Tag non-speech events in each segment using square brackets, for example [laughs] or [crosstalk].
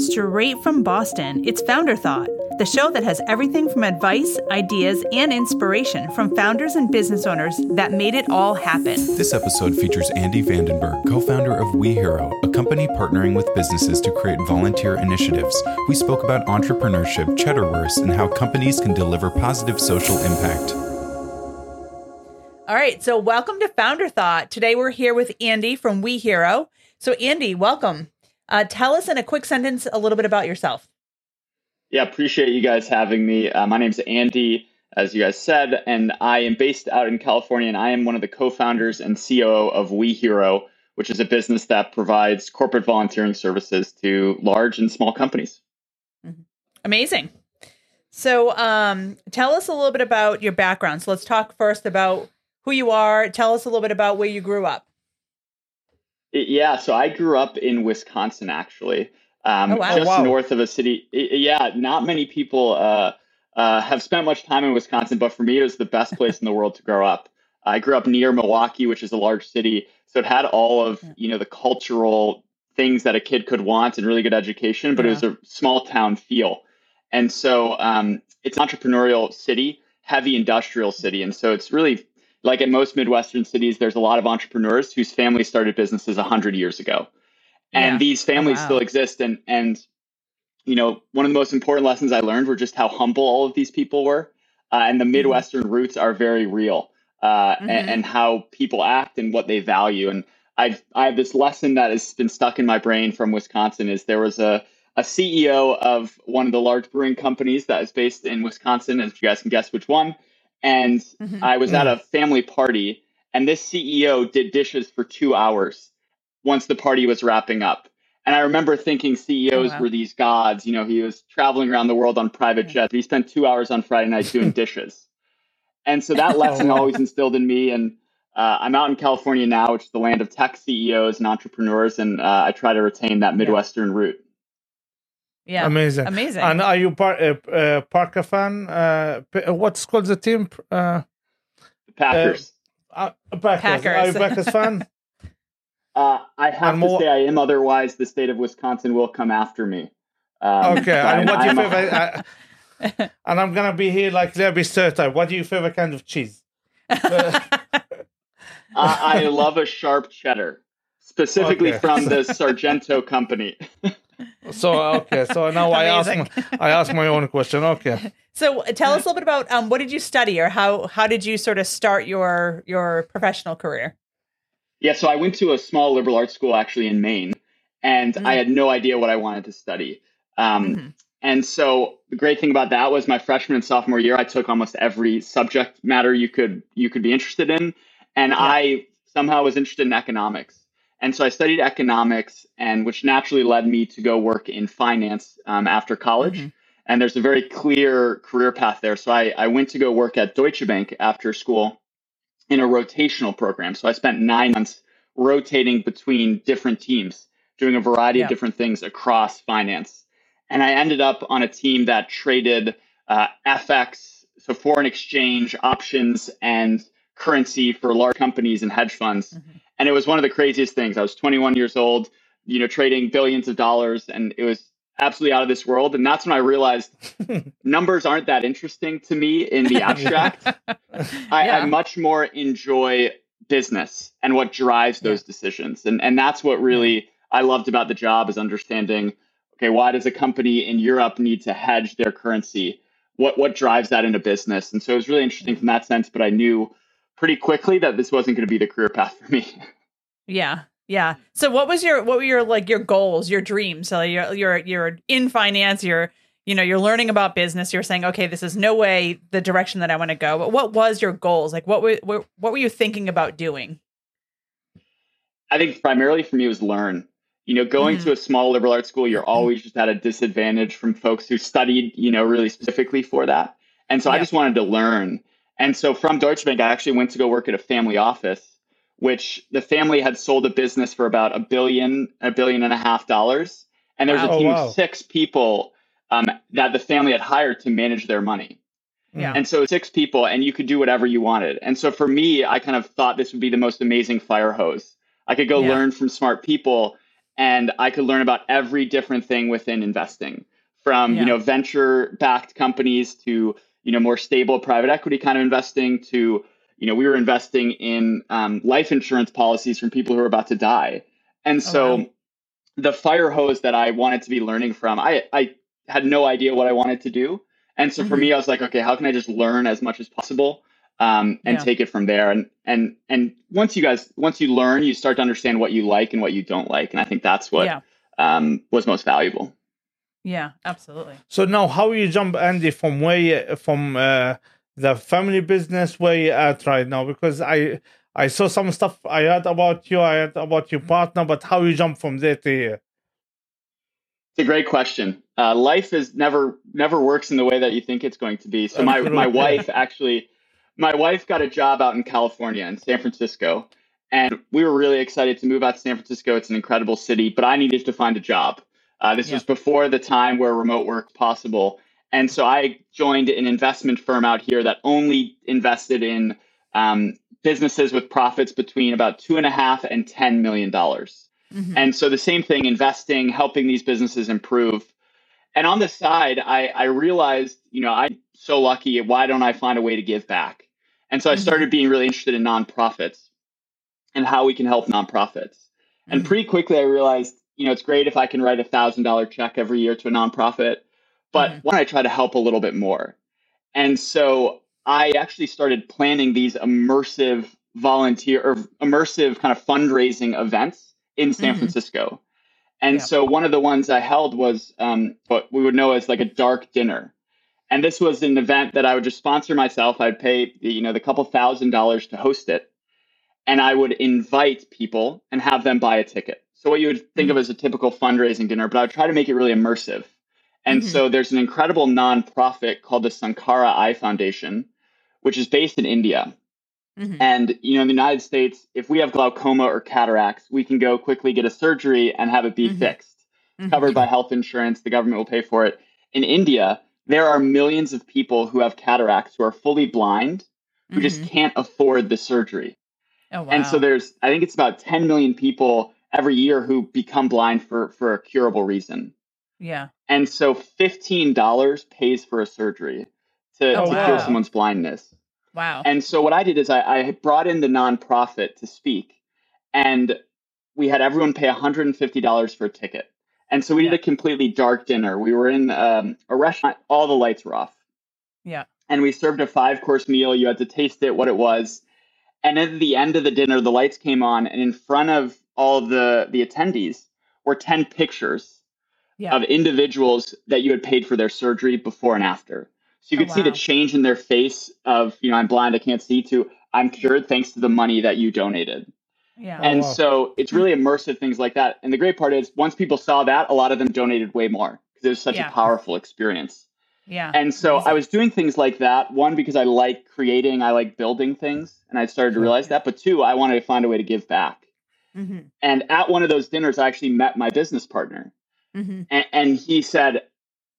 Straight from Boston, it's Founder Thought, the show that has everything from advice, ideas, and inspiration from founders and business owners that made it all happen. This episode features Andy Vandenberg, co founder of WeHero, a company partnering with businesses to create volunteer initiatives. We spoke about entrepreneurship, Cheddarverse, and how companies can deliver positive social impact. All right, so welcome to Founder Thought. Today we're here with Andy from WeHero. So, Andy, welcome. Uh, tell us in a quick sentence a little bit about yourself. Yeah, appreciate you guys having me. Uh, my name's Andy, as you guys said, and I am based out in California, and I am one of the co-founders and COO of WeHero, which is a business that provides corporate volunteering services to large and small companies. Mm-hmm. Amazing. So, um, tell us a little bit about your background. So, let's talk first about who you are. Tell us a little bit about where you grew up. Yeah, so I grew up in Wisconsin, actually, um, Oh, wow. just Oh, wow. north of a city. Yeah, not many people uh, uh, have spent much time in Wisconsin, but for me, it was the best place in the world to grow up. I grew up near Milwaukee, which is a large city, so it had all of you know the cultural things that a kid could want and really good education, but it was a small town feel. And so um, it's an entrepreneurial city, heavy industrial city, and so it's really like in most Midwestern cities, there's a lot of entrepreneurs whose families started businesses 100 years ago. And Yeah. these families wow. still exist. And, and, you know, one of the most important lessons I learned were just how humble all of these people were. Uh, and the Midwestern roots are very real uh, Mhm. and, and how people act and what they value. And I've, I have this lesson that has been stuck in my brain from Wisconsin is there was a, a CEO of one of the large brewing companies that is based in Wisconsin, and if you guys can guess which one. And Mhm. I was at a family party, and this CEO did dishes for two hours once the party was wrapping up. And I remember thinking CEOs Oh, wow. were these gods. You know, he was traveling around the world on private Yeah. jets. But he spent two hours on Friday night doing [laughs] dishes. And so that lesson always instilled in me. And uh, I'm out in California now, which is the land of tech CEOs and entrepreneurs. And uh, I try to retain that Midwestern root. Yeah. Amazing. Amazing. And are you par- uh, uh, Parker fan? Uh, uh, what's called the team? Uh, The Packers. uh, Packers. Packers. Are you Packers fan? [laughs] Uh, I have And to more- say I am. Otherwise, the state of Wisconsin will come after me. Um, Okay. I'm- and what's your I'm favorite? Uh, [laughs] and I'm gonna be here like there be stereotype. What do you favorite kind of cheese? Uh, [laughs] I, I love a sharp cheddar, specifically Okay. from the Sargento company. So okay. So now I ask. My, I ask my own question. Okay. so, tell us a little bit about um, what did you study, or how how did you sort of start your your professional career? Yeah, so I went to a small liberal arts school actually in Maine, and I Mm. had no idea what I wanted to study. Um, Mhm. And so the great thing about that was my freshman and sophomore year, I took almost every subject matter you could you could be interested in, and I somehow was interested in economics. And so I studied economics, and which naturally led me to go work in finance um, after college. Mhm. And there's a very clear career path there. So I, I went to go work at Deutsche Bank after school in a rotational program. So I spent nine months rotating between different teams, doing a variety Yeah. of different things across finance. And I ended up on a team that traded uh, FX, so foreign exchange options and currency for large companies and hedge funds. Mhm. And it was one of the craziest things. I was 21 years old, you know, trading billions of dollars, and it was absolutely out of this world. And that's when I realized [laughs] numbers aren't that interesting to me in the [laughs] abstract. [laughs] I, Yeah. I much more enjoy business and what drives those decisions. And and that's what really I loved about the job is understanding, okay, why does a company in Europe need to hedge their currency? What what drives that into business? And so it was really interesting from that sense, but I knew pretty quickly that this wasn't going to be the career path for me. [laughs] Yeah. Yeah. So what was your what were your like your goals, your dreams? So you're you're you're in finance, you're you know, you're learning about business, you're saying, okay, this is no way the direction that I want to go. But what was your goals? Like what were what, what were you thinking about doing? I think primarily for me was learn. You know, going Mhm. to a small liberal arts school, you're always just at a disadvantage from folks who studied, you know, really specifically for that. And so I just wanted to learn. And so from Deutsche Bank, I actually went to go work at a family office, which the family had sold a business for about a billion, a billion and a half dollars. And there was Wow. a Oh, team wow. of six people um, that the family had hired to manage their money. Yeah. And so six people, and you could do whatever you wanted. And so for me, I kind of thought this would be the most amazing fire hose. I could go Yeah. learn from smart people and I could learn about every different thing within investing from, Yeah. you know, venture backed companies to, you know, more stable private equity kind of investing to, you know, we were investing in um, life insurance policies from people who are about to die. And Oh, so the fire hose that I wanted to be learning from, I, I had no idea what I wanted to do. And so for Mhm. me, I was like, okay, how can I just learn as much as possible um, and Yeah. take it from there? And and and once you guys, once you learn, you start to understand what you like and what you don't like. And I think that's what yeah, um, was most valuable. Yeah, absolutely. So now, how you jump, Andy, from where you, from uh, the family business where you at right now? Because I I saw some stuff I heard about you, I heard about your partner, but how you jump from there to here? It's a great question. Uh, life is never never works in the way that you think it's going to be. So my my wife actually, my wife got a job out in California in San Francisco, and we were really excited to move out to San Francisco. It's an incredible city, but I needed to find a job. Uh, this Yeah. was before the time where remote work possible, and so I joined an investment firm out here that only invested in um, businesses with profits between about two and a half and ten million dollars. Mhm. And so the same thing, investing, helping these businesses improve. And on the side, I, I realized, you know, I'm so lucky. Why don't I find a way to give back? And so I Mhm. started being really interested in nonprofits and how we can help nonprofits. And Mhm. pretty quickly, I realized, you know, it's great if I can write a thousand dollar check every year to a nonprofit, but Mhm. why don't I try to help a little bit more? And so I actually started planning these immersive volunteer or immersive kind of fundraising events in San Mhm. Francisco. And Yeah. so one of the ones I held was um, what we would know as like a dark dinner. And this was an event that I would just sponsor myself. I'd pay, you know, the couple thousand dollars to host it. And I would invite people and have them buy a ticket. So what you would think of as a typical fundraising dinner, but I would try to make it really immersive. And Mhm. so there's an incredible nonprofit called the Sankara Eye Foundation, which is based in India. Mhm. And you know, in the United States, if we have glaucoma or cataracts, we can go quickly get a surgery and have it be Mhm. fixed, Mhm. covered by [laughs] health insurance. The government will pay for it. In India, there are millions of people who have cataracts who are fully blind who just Mhm. can't afford the surgery. Oh, wow. And so there's, I think it's about 10 million people every year who become blind for for a curable reason. yeah. And so $15 pays for a surgery to, Oh, to wow. cure someone's blindness. Wow. And so what I did is I, I brought in the nonprofit to speak, and we had everyone pay $150 for a ticket. And so we Yeah. did a completely dark dinner. We were in um, a restaurant, all the lights were off. Yeah. And we served a five course meal. You had to taste it, what it was. And at the end of the dinner, the lights came on, and in front of all of the, the attendees were 10 pictures Yeah. of individuals that you had paid for their surgery before and after. So you Oh, could see the change in their face of, you know, I'm blind, I can't see, to I'm cured thanks to the money that you donated. yeah. Oh, and wow. so it's really [laughs] immersive things like that. And the great part is once people saw that, a lot of them donated way more because it was such Yeah. a powerful experience. yeah. And so Amazing. I was doing things like that. One, because I like creating, I like building things. And I started to Sure. realize that. But two, I wanted to find a way to give back. Mhm. And at one of those dinners, I actually met my business partner. Mhm. And, and he said,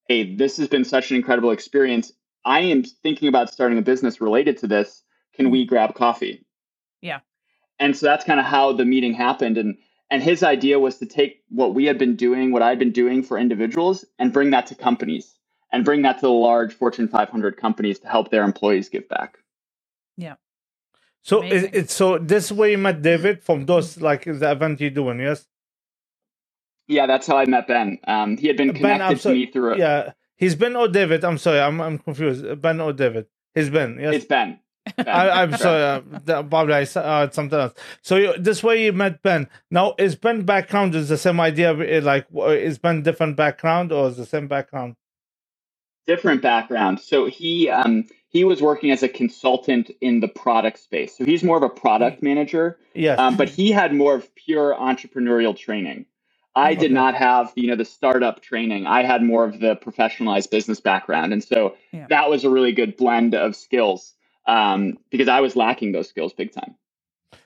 Hey, this has been such an incredible experience. I am thinking about starting a business related to this. Can we grab coffee? Yeah. And so that's kind of how the meeting happened. And and his idea was to take what we had been doing, what I'd been doing for individuals, and bring that to companies and bring that to the large Fortune 500 companies to help their employees give back. So it, Amazing. it's so this way you met David from those like the event you're doing, yes? Yeah, that's how I met Ben. Um, he had been Ben, I'm connected to me through a, Yeah, he's Ben or David. I'm sorry, I'm I'm confused. Ben or David? He's Ben. Yes. It's Ben. [laughs] Ben. I, I'm [laughs] sorry, uh, that- probably I said uh, something else. So you, this way you met Ben. Now is Ben background is the same idea? uh, Like w- is Ben different background or is the same background? different background. So he um, he was working as a consultant in the product space. So he's more of a product manager, Yes. um, but he had more of pure entrepreneurial training. I did not have you know the startup training. I had more of the professionalized business background, and so Yeah. that was a really good blend of skills um, because I was lacking those skills big time.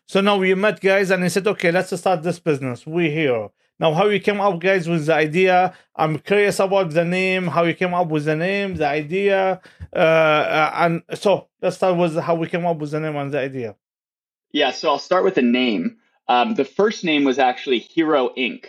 So now we met guys and you said, okay, let's start this business. We're here. Now, how you came up, guys, with the idea? I'm curious about the name, how you came up with the name, the idea. Uh, uh, and so let's start with how we came up with the name and the idea. Yeah, so I'll start with the name. Um, the first name was actually Hero Inc.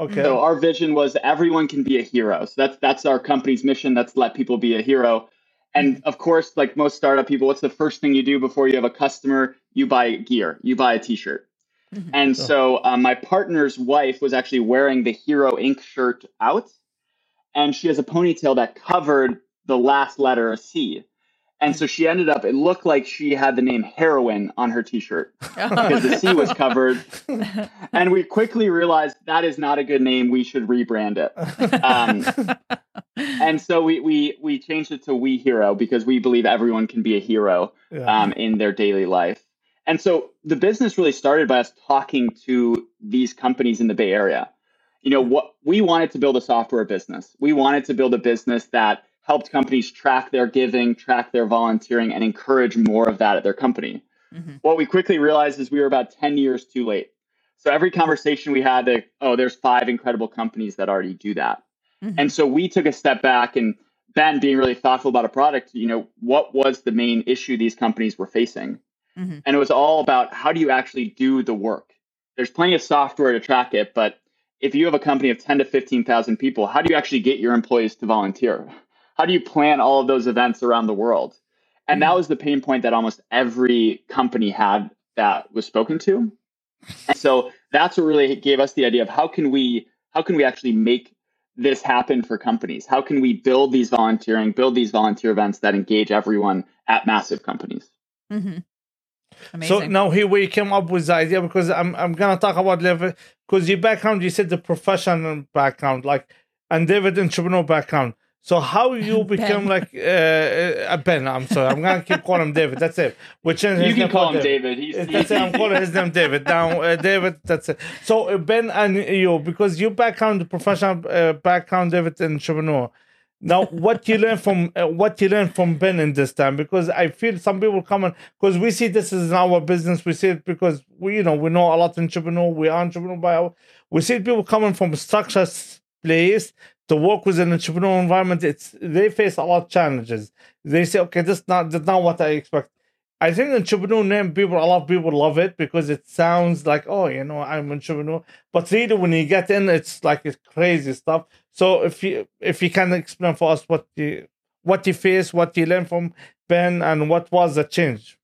Okay. So our vision was everyone can be a hero. So that's that's our company's mission. That's let people be a hero. And of course, like most startup people, what's the first thing you do before you have a customer? You buy gear. You buy a T-shirt. Mhm. And so um, my partner's wife was actually wearing the Hero Inc shirt out, and she has a ponytail that covered the last letter, a C. And so she ended up. It looked like she had the name heroin on her T-shirt [laughs] because the C was covered. And we quickly realized that is not a good name. We should rebrand it. Um, and so we we we changed it to We Hero because we believe everyone can be a hero yeah. um, in their daily life. And so the business really started by us talking to these companies in the Bay Area. You know, what we wanted to build a software business. We wanted to build a business that helped companies track their giving, track their volunteering, and encourage more of that at their company. Mhm. What we quickly realized is we were about 10 years too late. So every conversation we had, they, oh, there's five incredible companies that already do that. Mhm. And so we took a step back and Ben being really thoughtful about a product, you know, what was the main issue these companies were facing? Mhm. And it was all about how do you actually do the work? There's plenty of software to track it, but if you have a company of 10 to 15,000 people, how do you actually get your employees to volunteer? How do you plan all of those events around the world? And that was the pain point that almost every company had that was spoken to. And so that's what really gave us the idea of how can we how can we actually make this happen for companies? How can we build these volunteering, build these volunteer events that engage everyone at massive companies? Mhm. Amazing. So now here we came up with the idea because I'm I'm gonna talk about level because your background you said the professional background like and David entrepreneur background. So how [laughs] you become like uh, uh, Ben? I'm sorry, I'm gonna keep calling him David. That's it. Which [laughs] change You can call him David. He's, That's it. I'm calling his name David. [laughs] Now, uh, David. That's it. So uh, Ben and you, because you background, the professional uh, background, David entrepreneur. Now, what you learn from uh, what you learn from Ben in this time? Because I feel some people come on because we see this is our business. We see it because we, you know, we know a lot entrepreneur. We are entrepreneur by our. We see people coming from a structured place to work with an entrepreneurial environment. It's they face a lot of challenges. They say, okay, this not that's not what I expect. I think entrepreneur name people a lot of people love it because it sounds like oh you know I'm entrepreneur, but really when you get in it's like it's crazy stuff. So if you if you can explain for us what you what you face, what you learn from Ben, and what was the change.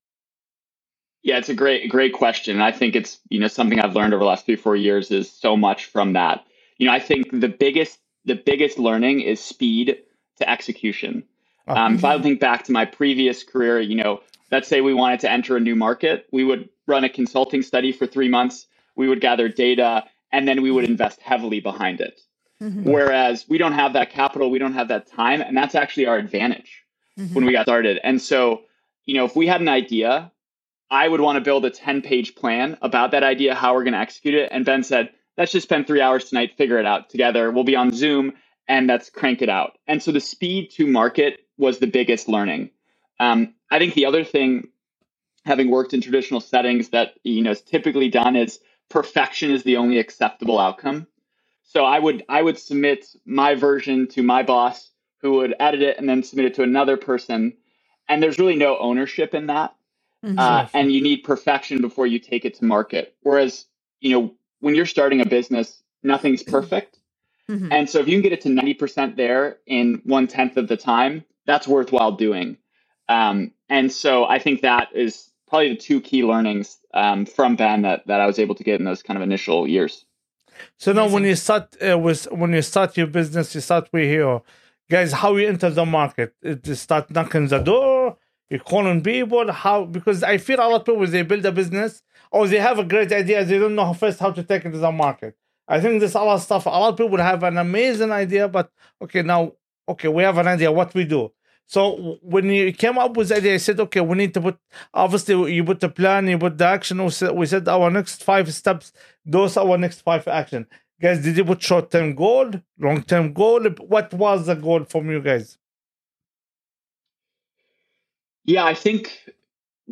Yeah, it's a great, great question. And I think it's, you know, something I've learned over the last three, four years is so much from that. You know, I think the biggest, the biggest learning is speed to execution. Um, if I think back to my previous career, you know, let's say we wanted to enter a new market, we would run a consulting study for three months, we would gather data, and then we would invest heavily behind it. Mhm. Whereas we don't have that capital, we don't have that time, and that's actually our advantage Mhm. when we got started. And so, you know, if we had an idea, I would want to build a 10 page plan about that idea, how we're going to execute it. And Ben said, let's just spend three hours tonight, figure it out together. We'll be on Zoom and let's crank it out. And so the speed to market was the biggest learning. Um, I think the other thing, having worked in traditional settings that, you know, is typically done is perfection is the only acceptable outcome. So I would I would submit my version to my boss who would edit it and then submit it to another person. And there's really no ownership in that Mhm. uh, and you need perfection before you take it to market. Whereas, you know, when you're starting a business, nothing's perfect. Mhm. And so if you can get it to 90% there in one tenth of the time, that's worthwhile doing. Um, and so I think that is probably the two key learnings um, from Ben that, that I was able to get in those kind of initial years. So now, when you start uh, with when you start your business, you start with here, guys. How you enter the market? It you start knocking the door. You calling people. How? Because I feel a lot of people they build a business or they have a great idea, they don't know first how to take it to the market. I think there's a lot of stuff. A lot of people have an amazing idea, but okay, now okay, we have an idea. What we do? So when you came up with the idea, I said, okay, we need to put obviously you put the plan, you put the action. We said, we said our next five steps. Those are our next five action. Guys, did you put short term goal, long term goal? What was the goal from you guys? Yeah, I think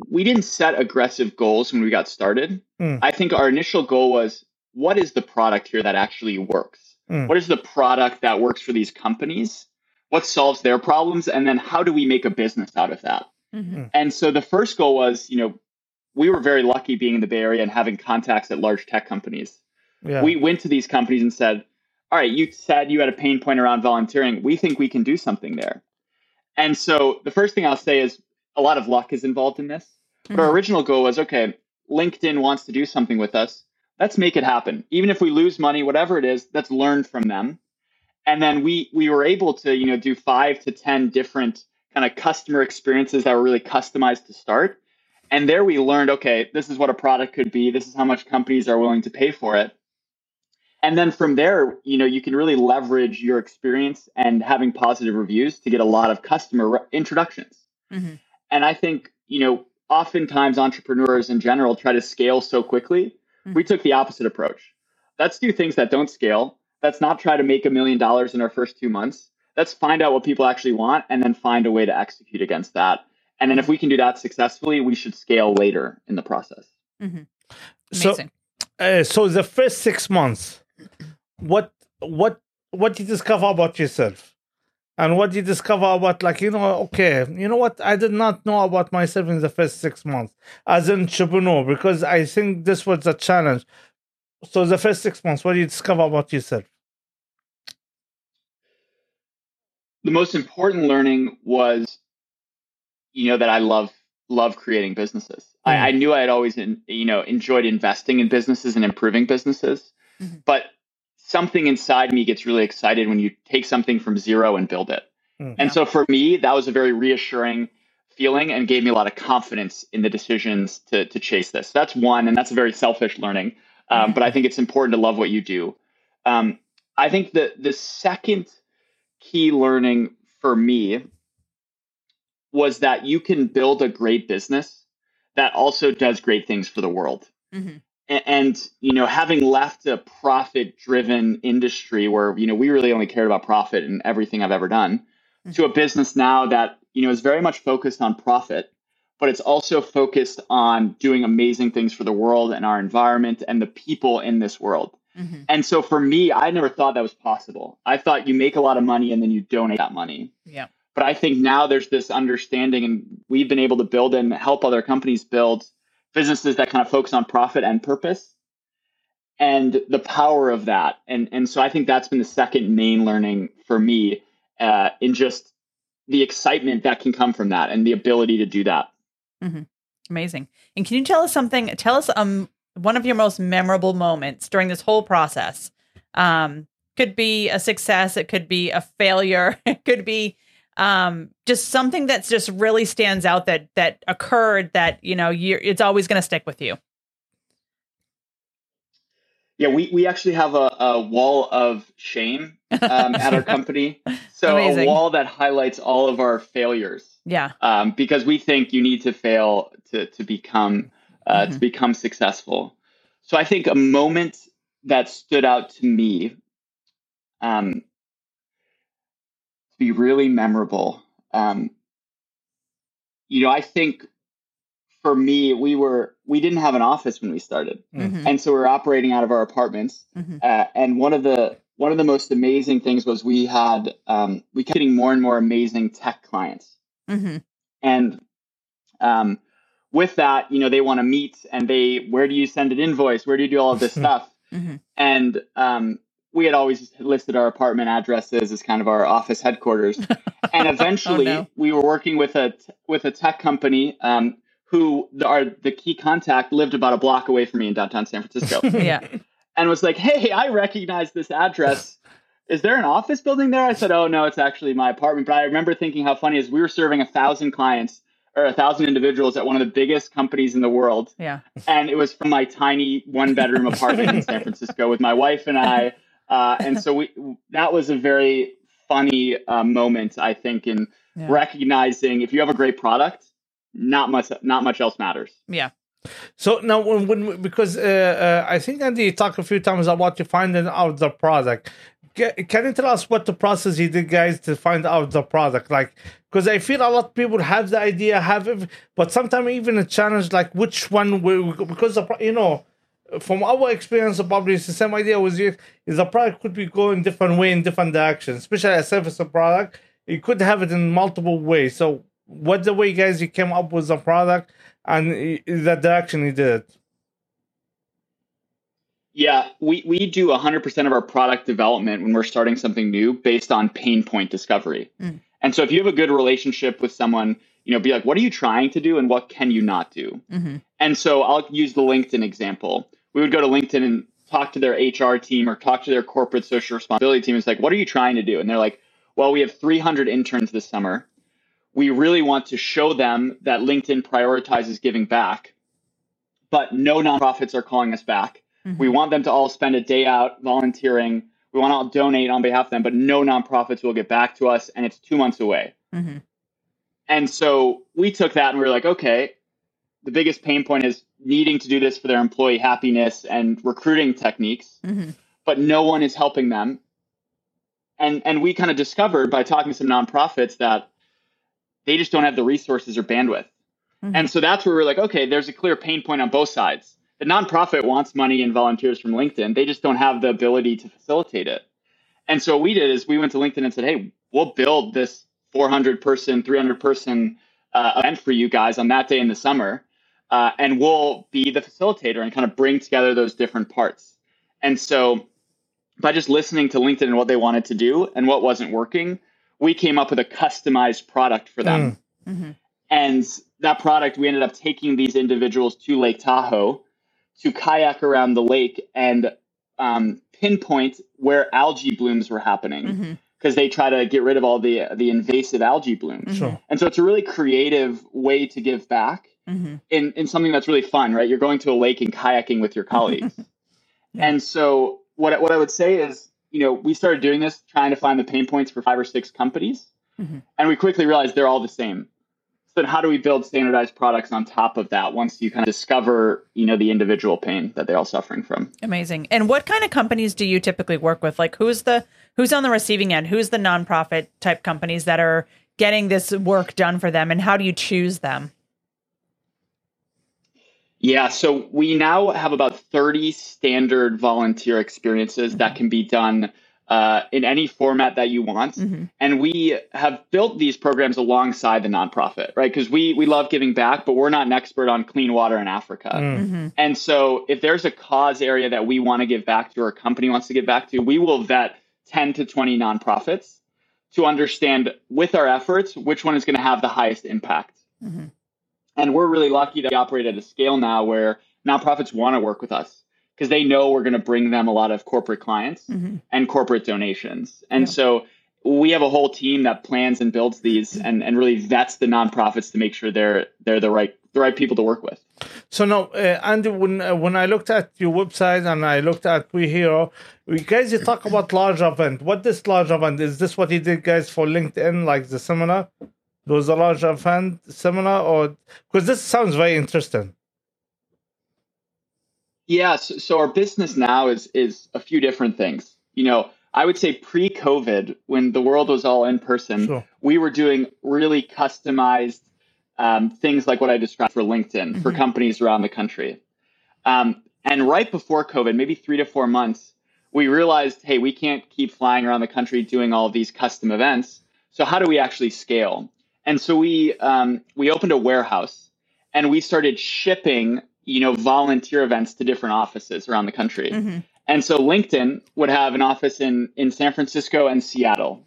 we didn't set aggressive goals when we got started. Mm. I think our initial goal was what is the product here that actually works? Mm. What is the product that works for these companies? What solves their problems? And then how do we make a business out of that? Mhm. And so the first goal was, you know, we were very lucky being in the Bay Area and having contacts at large tech companies. Yeah. We went to these companies and said, all right, you said you had a pain point around volunteering. We think we can do something there. And so the first thing I'll say is a lot of luck is involved in this. Mm-hmm. our original goal was okay, LinkedIn wants to do something with us. Let's make it happen. Even if we lose money, whatever it is, let's learn from them. And then we we were able to, you know, do 5 to 10 different kind of customer experiences that were really customized to start. And there we learned, okay, this is what a product could be. This is how much companies are willing to pay for it. And then from there, you know, you can really leverage your experience and having positive reviews to get a lot of customer re- introductions. Mhm. And I think, you know, oftentimes entrepreneurs in general try to scale so quickly. We took the opposite approach. Let's do things that don't scale. Let's not try to make a million dollars in our first two months. Let's find out what people actually want and then find a way to execute against that. And then if we can do that successfully, we should scale later in the process. So, Amazing. uh, so the first six months, what what what did you discover about yourself, and what did you discover about like you know okay you know what I did not know about myself in the first six months as an entrepreneur because I think this was a challenge. So the first six months, what did you discover about yourself? the most important learning was you know that i love love creating businesses Mm. I, I knew i had always in, you know enjoyed investing in businesses and improving businesses Mhm. but something inside me gets really excited when you take something from zero and build it Mm. and so for me that was a very reassuring feeling and gave me a lot of confidence in the decisions to, to chase this that's one and that's a very selfish learning um, but i think it's important to love what you do um, i think the the second key learning for me was that you can build a great business that also does great things for the world. Mhm. A- And, you know, having left a profit driven industry where, you know, we really only cared about profit in everything I've ever done to a business now that, you know, is very much focused on profit, but it's also focused on doing amazing things for the world and our environment and the people in this world. Mhm. And so for me, I never thought that was possible. I thought you make a lot of money and then you donate that money. Yeah. But I think now there's this understanding, and we've been able to build and help other companies build businesses that kind of focus on profit and purpose and the power of that. And, and so I think that's been the second main learning for me uh, in just the excitement that can come from that and the ability to do that. Amazing. And can you tell us something? Tell us um one of your most memorable moments during this whole process. Um, could be a success, it could be a failure, [laughs] it could be um just something that's just really stands out that that occurred that you know you it's always going to stick with you. Yeah, we, we actually have a, a wall of shame um, at our [laughs] company. So Amazing. a wall that highlights all of our failures Yeah. um, because we think you need to fail to to become uh, to Mhm. become successful. So I think a moment that stood out to me, um, to be really memorable. Um, you know, I think for me, we were we didn't have an office when we started, Mhm. and so we were operating out of our apartments. Mhm. Uh, and one of the one of the most amazing things was we had um, we kept getting more and more amazing tech clients. Mhm. And um, with that, you know, they want to meet and they, where do you send an invoice? Where do you do all of this [laughs] stuff? Mhm. And um, we had always listed our apartment addresses as kind of our office headquarters. [laughs] and eventually, Oh, no. we were working with a with a tech company um, who the, our the key contact lived about a block away from me in downtown San Francisco, [laughs] Yeah. and was like, "Hey, I recognize this address." Is there an office building there? I said, "Oh no, it's actually my apartment." But I remember thinking how funny is we were serving a thousand clients or a thousand individuals at one of the biggest companies in the world, Yeah. and it was from my tiny one bedroom apartment in San Francisco with my wife and I. Uh, and so we that was a very funny uh, moment, I think, in Yeah. recognizing if you have a great product, not much not much else matters. Yeah. So now, when, when because uh, uh, I think Andy talked a few times about you finding out the product. Ca- Can you tell us what the process you did, guys, to find out the product? Like, because I feel a lot of people have the idea, have it, but sometimes even a challenge like which one will because the, you know. From our experience, probably it's the same idea with you. Is the product could be going different way in different directions, especially a service product. You could have it in multiple ways. So, what the way, guys, you came up with the product and the direction you did it? Yeah, we, we do 100% of our product development when we're starting something new based on pain point discovery. Mm. And so if you have a good relationship with someone, you know, be like, what are you trying to do and what can you not do? Mm-hmm. And so I'll use the LinkedIn example. We would go to LinkedIn and talk to their HR team or talk to their corporate social responsibility team. It's like, what are you trying to do? And they're like, well, we have 300 interns this summer. We really want to show them that LinkedIn prioritizes giving back, but no nonprofits are calling us back. Mm-hmm. We want them to all spend a day out volunteering. We want to all donate on behalf of them, but no nonprofits will get back to us, and it's two months away. Mm-hmm. And so we took that and we were like, okay, the biggest pain point is needing to do this for their employee happiness and recruiting techniques, Mm-hmm. but no one is helping them. And and we kind of discovered by talking to some nonprofits that they just don't have the resources or bandwidth. Mhm. And so that's where we're like, okay, there's a clear pain point on both sides. The nonprofit wants money and volunteers from LinkedIn. They just don't have the ability to facilitate it. And so what we did is we went to LinkedIn and said, hey, we'll build this 400 person, 300 person uh, event for you guys on that day in the summer. Uh, and we'll be the facilitator and kind of bring together those different parts. And so by just listening to LinkedIn and what they wanted to do and what wasn't working, we came up with a customized product for them. Mm-hmm. And that product, we ended up taking these individuals to Lake Tahoe to kayak around the lake and um, pinpoint where algae blooms were happening Mm-hmm. because they try to get rid of all the the invasive algae blooms. Sure. And so it's a really creative way to give back Mm-hmm. in, in something that's really fun, right? You're going to a lake and kayaking with your colleagues. [laughs] Yeah. And so what, I- what I would say is, you know, we started doing this trying to find the pain points for five or six companies. Mhm. And we quickly realized they're all the same. Then how do we build standardized products on top of that once you kind of discover, you know, the individual pain that they're all suffering from? Amazing. And what kind of companies do you typically work with? Like who's the who's on the receiving end? Who's the nonprofit type companies that are getting this work done for them and how do you choose them? Yeah, so we now have about 30 standard volunteer experiences that can be done uh, in any format that you want. Mm-hmm. And we have built these programs alongside the nonprofit, right? Because we, we love giving back, but we're not an expert on clean water in Africa. Mm. Mm-hmm. And so if there's a cause area that we want to give back to or a company wants to give back to, we will vet 10 to 20 nonprofits to understand with our efforts which one is going to have the highest impact. Mm-hmm. And we're really lucky that we operate at a scale now where nonprofits want to work with us because they know we're going to bring them a lot of corporate clients Mm-hmm. and corporate donations. And Yeah. so we have a whole team that plans and builds these and, and really vets the nonprofits to make sure they're they're the right the right people to work with. So now, uh, Andy, when uh, when I looked at your website and I looked at We Hero, you guys you talk about large event. What this large event is? This what you did, guys, for LinkedIn, like the seminar? There was a large event seminar, or because this sounds very interesting. Yeah, so, so our business now is is a few different things. You know, I would say pre-COVID, when the world was all in person, Sure. we were doing really customized um, things like what I described for LinkedIn for Mhm. companies around the country. Um, and right before COVID, maybe three to four months, we realized, hey, we can't keep flying around the country doing all these custom events. So how do we actually scale? And so we um, we opened a warehouse and we started shipping, you know, volunteer events to different offices around the country. Mm-hmm. And so LinkedIn would have an office in, in San Francisco and Seattle.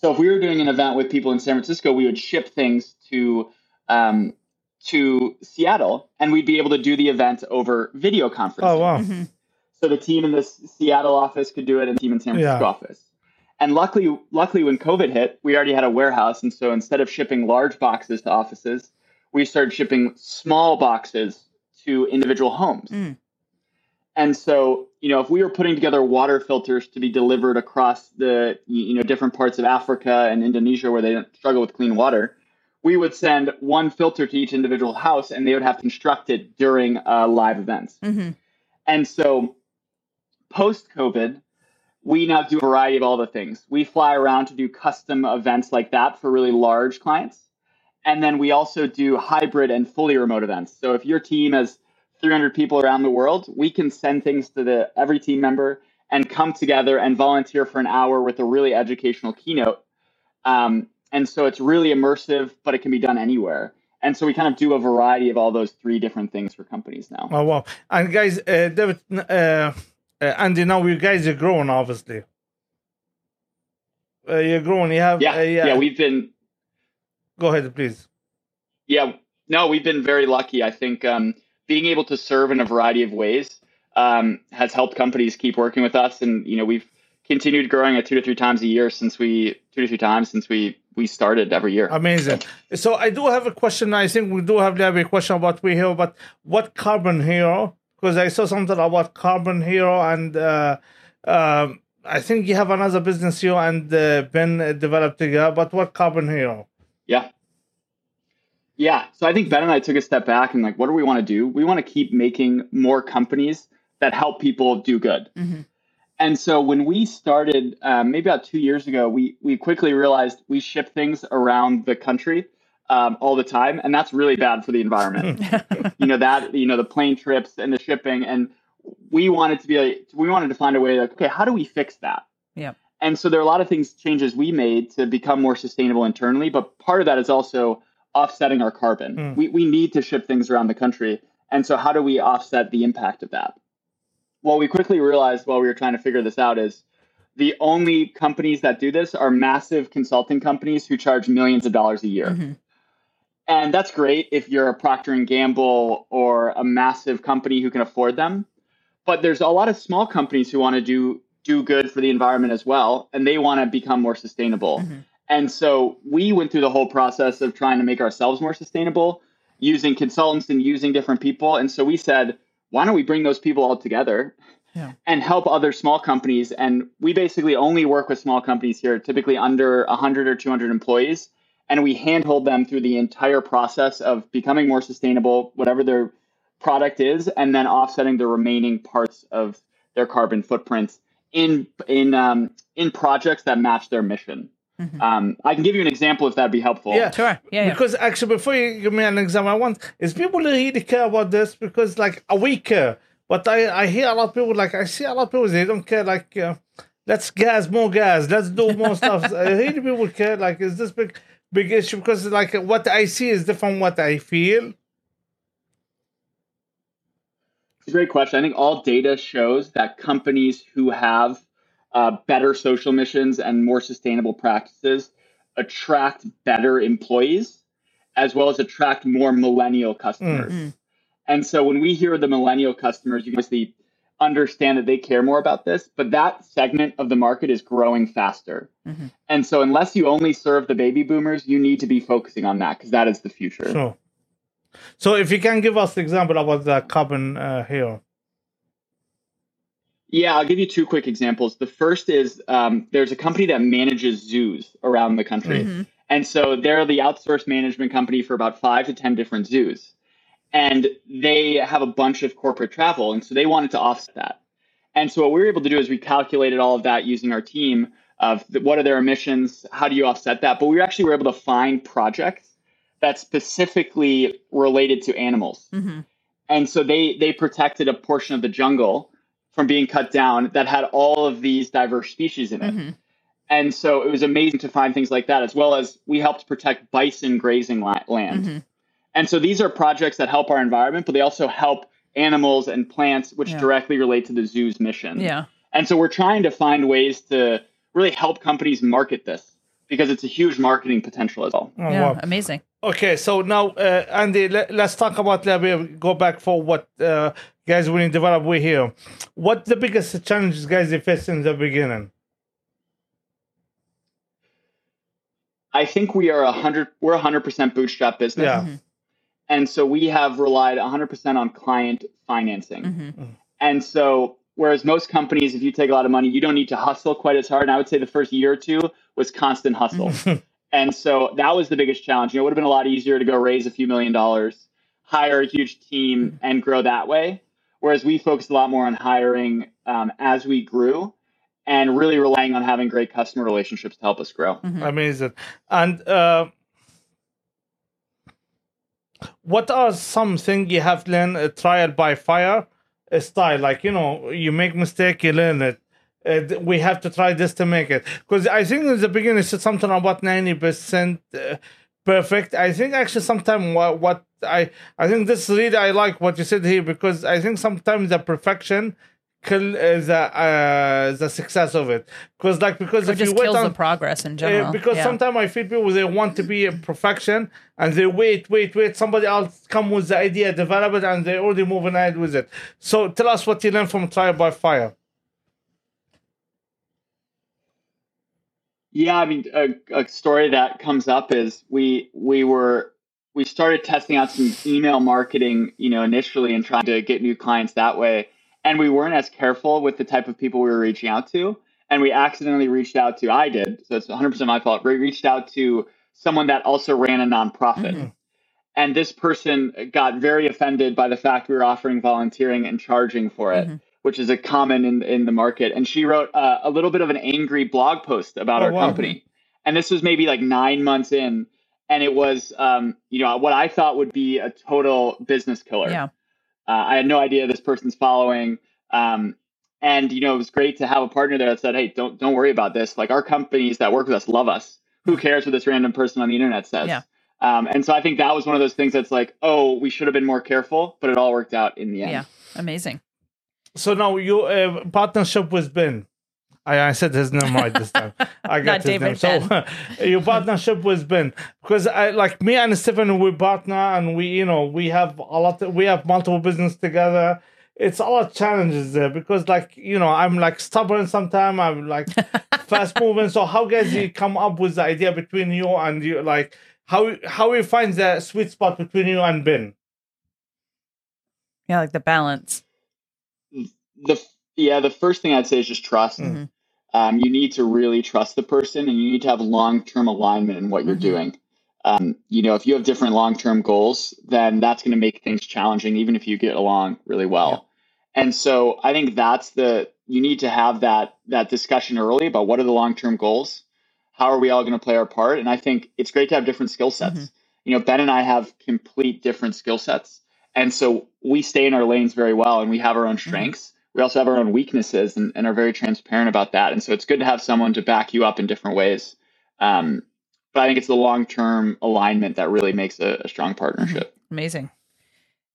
So if we were doing an event with people in San Francisco, we would ship things to um, to Seattle, and we'd be able to do the event over video conference. Oh wow! Mm-hmm. So the team in the S- Seattle office could do it, and the team in San Francisco Yeah. office. And luckily, luckily, when COVID hit, we already had a warehouse, and so instead of shipping large boxes to offices, we started shipping small boxes to individual homes. Mm. And so, you know, if we were putting together water filters to be delivered across the, you know, different parts of Africa and Indonesia where they struggle with clean water, we would send one filter to each individual house, and they would have to construct it during uh, live events. Mm-hmm. And so, post COVID, we now do a variety of all the things. We fly around to do custom events like that for really large clients. And then we also do hybrid and fully remote events. So if your team has 300 people around the world, we can send things to the every team member and come together and volunteer for an hour with a really educational keynote. Um, and so it's really immersive, but it can be done anywhere. And so we kind of do a variety of all those three different things for companies now. Oh wow! And guys, uh, David, uh, uh, Andy, now you guys are growing, obviously. Uh, you're growing. You have Yeah, uh, yeah. yeah, we've been Go ahead, please. Yeah, no, we've been very lucky. I think um, being able to serve in a variety of ways um, has helped companies keep working with us, and you know we've continued growing at two to three times a year since we two to three times since we we started every year. Amazing. So I do have a question. I think we do have a question about we here, but what carbon hero? Because I saw something about carbon hero, and uh, um, I think you have another business you and uh, Ben developed together. But what carbon hero? Yeah. Yeah. So I think Ben and I took a step back and like, what do we want to do? We want to keep making more companies that help people do good. Mhm. And so when we started, um, maybe about two years ago, we we quickly realized we ship things around the country um, all the time, and that's really bad for the environment. [laughs] you know that you know the plane trips and the shipping, and we wanted to be like, we wanted to find a way like, okay, how do we fix that? Yeah. And so there are a lot of things changes we made to become more sustainable internally, but part of that is also offsetting our carbon. Mm. We we need to ship things around the country, and so how do we offset the impact of that? What we quickly realized while we were trying to figure this out is the only companies that do this are massive consulting companies who charge millions of dollars a year. Mhm. And that's great if you're a Procter and Gamble or a massive company who can afford them. But there's a lot of small companies who want to do do good for the environment as well, and they want to become more sustainable. Mhm. And so we went through the whole process of trying to make ourselves more sustainable using consultants and using different people. And so we said, why don't we bring those people all together Yeah. and help other small companies? And we basically only work with small companies here, typically under 100 or 200 employees. And we handhold them through the entire process of becoming more sustainable, whatever their product is, and then offsetting the remaining parts of their carbon footprints in in um, in projects that match their mission. Mhm. Um, I can give you an example if that'd be helpful. Yeah. Sure. Yeah. yeah. Because actually, before you give me an example, I want is people really care about this because like uh, we care, but I I hear a lot of people like I see a lot of people they don't care like uh, let's gas more gas, let's do more stuff. [laughs] I hear people care like is this big big issue because like what I see is different from what I feel. It's a great question. I think all data shows that companies who have uh, better social missions and more sustainable practices attract better employees as well as attract more millennial customers. Mm. And so when we hear the millennial customers, you can obviously understand that they care more about this, but that segment of the market is growing faster. Mhm. And so unless you only serve the baby boomers, you need to be focusing on that because that is the future. So, so if you can give us the example about the carbon uh, here. Yeah, I'll give you two quick examples. The first is um, there's a company that manages zoos around the country. Mhm. And so they're the outsourced management company for about five to 10 different zoos. And they have a bunch of corporate travel. And so they wanted to offset that. And so what we were able to do is we calculated all of that using our team of the, what are their emissions, how do you offset that? But we actually were able to find projects that specifically related to animals. Mhm. And so they they protected a portion of the jungle from being cut down that had all of these diverse species in it. Mhm. And so it was amazing to find things like that, as well as we helped protect bison grazing la- land. Mhm. And so these are projects that help our environment, but they also help animals and plants, which Yeah. directly relate to the zoo's mission. Yeah. And so we're trying to find ways to really help companies market this because it's a huge marketing potential as well. Oh, Yeah. wow. Amazing. Okay, so now, uh, Andy, let, us talk about let me go back for what uh, guys when you develop we here. What the biggest challenges guys you faced in the beginning? I think we are a hundred. We're a hundred percent bootstrap business, Yeah. Mhm. and so we have relied a hundred percent on client financing. Mhm. And so, whereas most companies, if you take a lot of money, you don't need to hustle quite as hard. And I would say the first year or two was constant hustle. [laughs] and so that was the biggest challenge. You know, it would have been a lot easier to go raise a few million dollars, hire a huge team, and grow that way. Whereas we focused a lot more on hiring um, as we grew and really relying on having great customer relationships to help us grow. Mhm. Amazing. And uh, what are some things you have learned uh, trial by fire style? Like, you know, you make mistake, you learn it. Uh, we have to try this to make it. Because I think in the beginning, it's something about 90% uh, perfect. I think actually sometimes what what I I think this really I like what you said here because I think sometimes the perfection kill uh, the uh, the success of it because like because if you just wait kills on the progress in uh, general. because yeah. sometimes I feel people they want to be a perfection and they wait, wait, wait. Somebody else come with the idea, develop it, and they already moving ahead with it. So tell us what you learned from trial by fire. Yeah, I mean, a, a story that comes up is we we were we started testing out some email marketing, you know, initially and trying to get new clients that way, and we weren't as careful with the type of people we were reaching out to, and we accidentally reached out to I did, so it's 100 percent my fault. We reached out to someone that also ran a nonprofit. Mhm. And this person got very offended by the fact we were offering volunteering and charging for it, Mhm. Which is a common in in the market. And she wrote uh, a little bit of an angry blog post about Oh, our wow. company. And this was maybe like nine months in, and it was um, you know what I thought would be a total business killer. Yeah. Uh, I had no idea this person's following. Um, and you know, it was great to have a partner there that said, "Hey, don't don't worry about this. Like our companies that work with us love us. Who cares what this random person on the internet says?" Yeah. Um, and so I think that was one of those things that's like, oh, we should have been more careful, but it all worked out in the end. Yeah. Amazing. So now your uh, partnership with Ben. I, I said his name right this time. [laughs] I got his David, name. So [laughs] your partnership with Ben, because I like me and Stephen, we partner and we, you know, we have a lot. we have multiple business together. It's a lot of challenges there because, like, you know, I'm like stubborn sometimes. I'm like [laughs] fast moving. So how guys you come up with the idea between you and you, like how how you find the sweet spot between you and Ben? Yeah, like the balance. The yeah, the first thing I'd say is just trust. Mhm. Um, you need to really trust the person, and you need to have long term alignment in what you're Mhm. doing. Um, you know, if you have different long term goals, then that's going to make things challenging, even if you get along really well. And so I think that's the you need to have that that discussion early about what are the long term goals, how are we all going to play our part, and I think it's great to have different skill sets. Mhm. You know, Ben and I have complete different skill sets, and so we stay in our lanes very well, and we have our own strengths. We also have our own weaknesses, and, and are very transparent about that. And so it's good to have someone to back you up in different ways. Um, but I think it's the long term alignment that really makes a, a strong partnership. Amazing.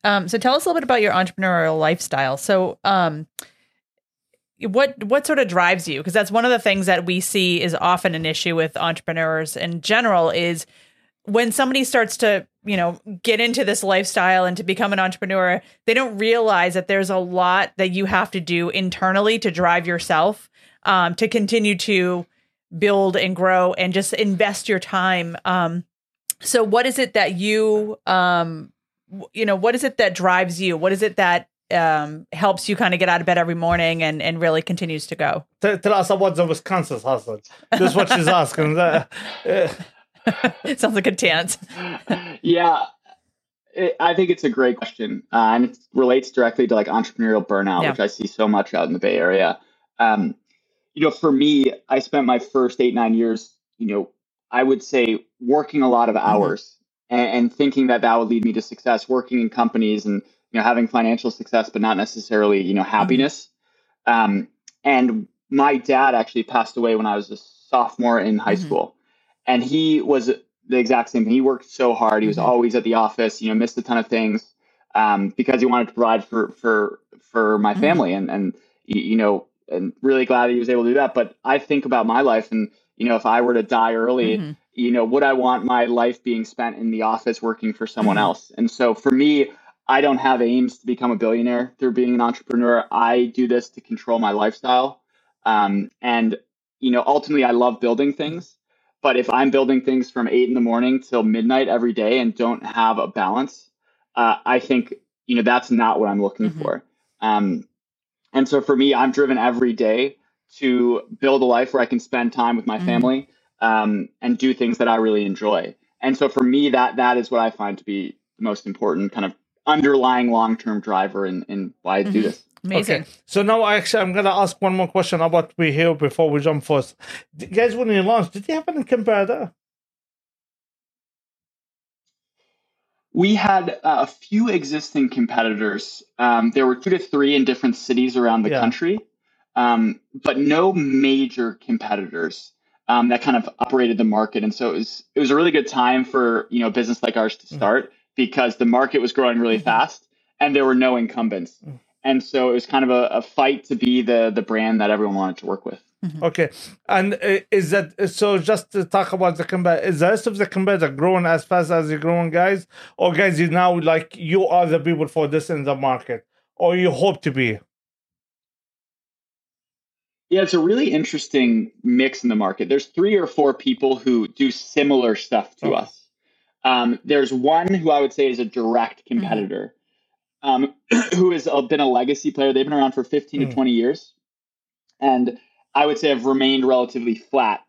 Um, so tell us a little bit about your entrepreneurial lifestyle. So, um, what what sort of drives you? Because that's one of the things that we see is often an issue with entrepreneurs in general is when somebody starts to you know get into this lifestyle and to become an entrepreneur, they don't realize that there's a lot that you have to do internally to drive yourself um, to continue to build and grow and just invest your time. Um, so, what is it that you um, you know what is it that drives you what is it that um helps you kind of get out of bed every morning and and really continues to go Tell, tell us about the Wisconsin hustle. That's what she's asking. [laughs] It [laughs] sounds like a dance [laughs] yeah, it, I think it's a great question, uh, and it relates directly to like entrepreneurial burnout, Yeah. which I see so much out in the Bay Area. Um, you know, for me, I spent my first eight nine years, you know, I would say working a lot of hours and, and thinking that that would lead me to success, working in companies and you know having financial success, but not necessarily you know happiness. Um, and my dad actually passed away when I was a sophomore in high Mhm. school, and he was the exact same thing. He worked so hard. He was Mhm. always at the office. You know, missed a ton of things um, because he wanted to provide for for for my Mhm. family, and and you know, and really glad that he was able to do that. But I think about my life, and you know, if I were to die early, Mhm. you know, would I want my life being spent in the office working for someone Mhm. else? And so for me, I don't have aims to become a billionaire through being an entrepreneur. I do this to control my lifestyle. Um, and, you know, ultimately, I love building things. But if I'm building things from eight in the morning till midnight every day and don't have a balance, uh, I think, you know, that's not what I'm looking Mhm. for. Um, and so for me, I'm driven every day to build a life where I can spend time with my Mhm. family um, and do things that I really enjoy. And so for me, that that is what I find to be the most important kind of underlying long term driver in, in why I do Mhm. this. Amazing Okay. So now, actually, I'm gonna ask one more question about We Hero before we jump first. D- guys, when you launched, did you have any competitor? We had uh, a few existing competitors. Um, there were two to three in different cities around the Yeah. country, um, but no major competitors. um, that kind of operated the market. And so it was it was a really good time for you know a business like ours to Mm-hmm. start because the market was growing really Mhm. fast and there were no incumbents. Mm. And so it was kind of a, a fight to be the the brand that everyone wanted to work with. Okay, and uh, is that so? Just to talk about the combat, is the rest of the competitor growing as fast as you're growing, guys? Or guys, you now like you are the people for this in the market, or you hope to be? Yeah, it's a really interesting mix in the market. There's three or four people who do similar stuff to Oh. us. Um, there's one who I would say is a direct competitor, um, [clears throat] who has uh, been a legacy player. They've been around for 15 Mm. to 20 years, and I would say have remained relatively flat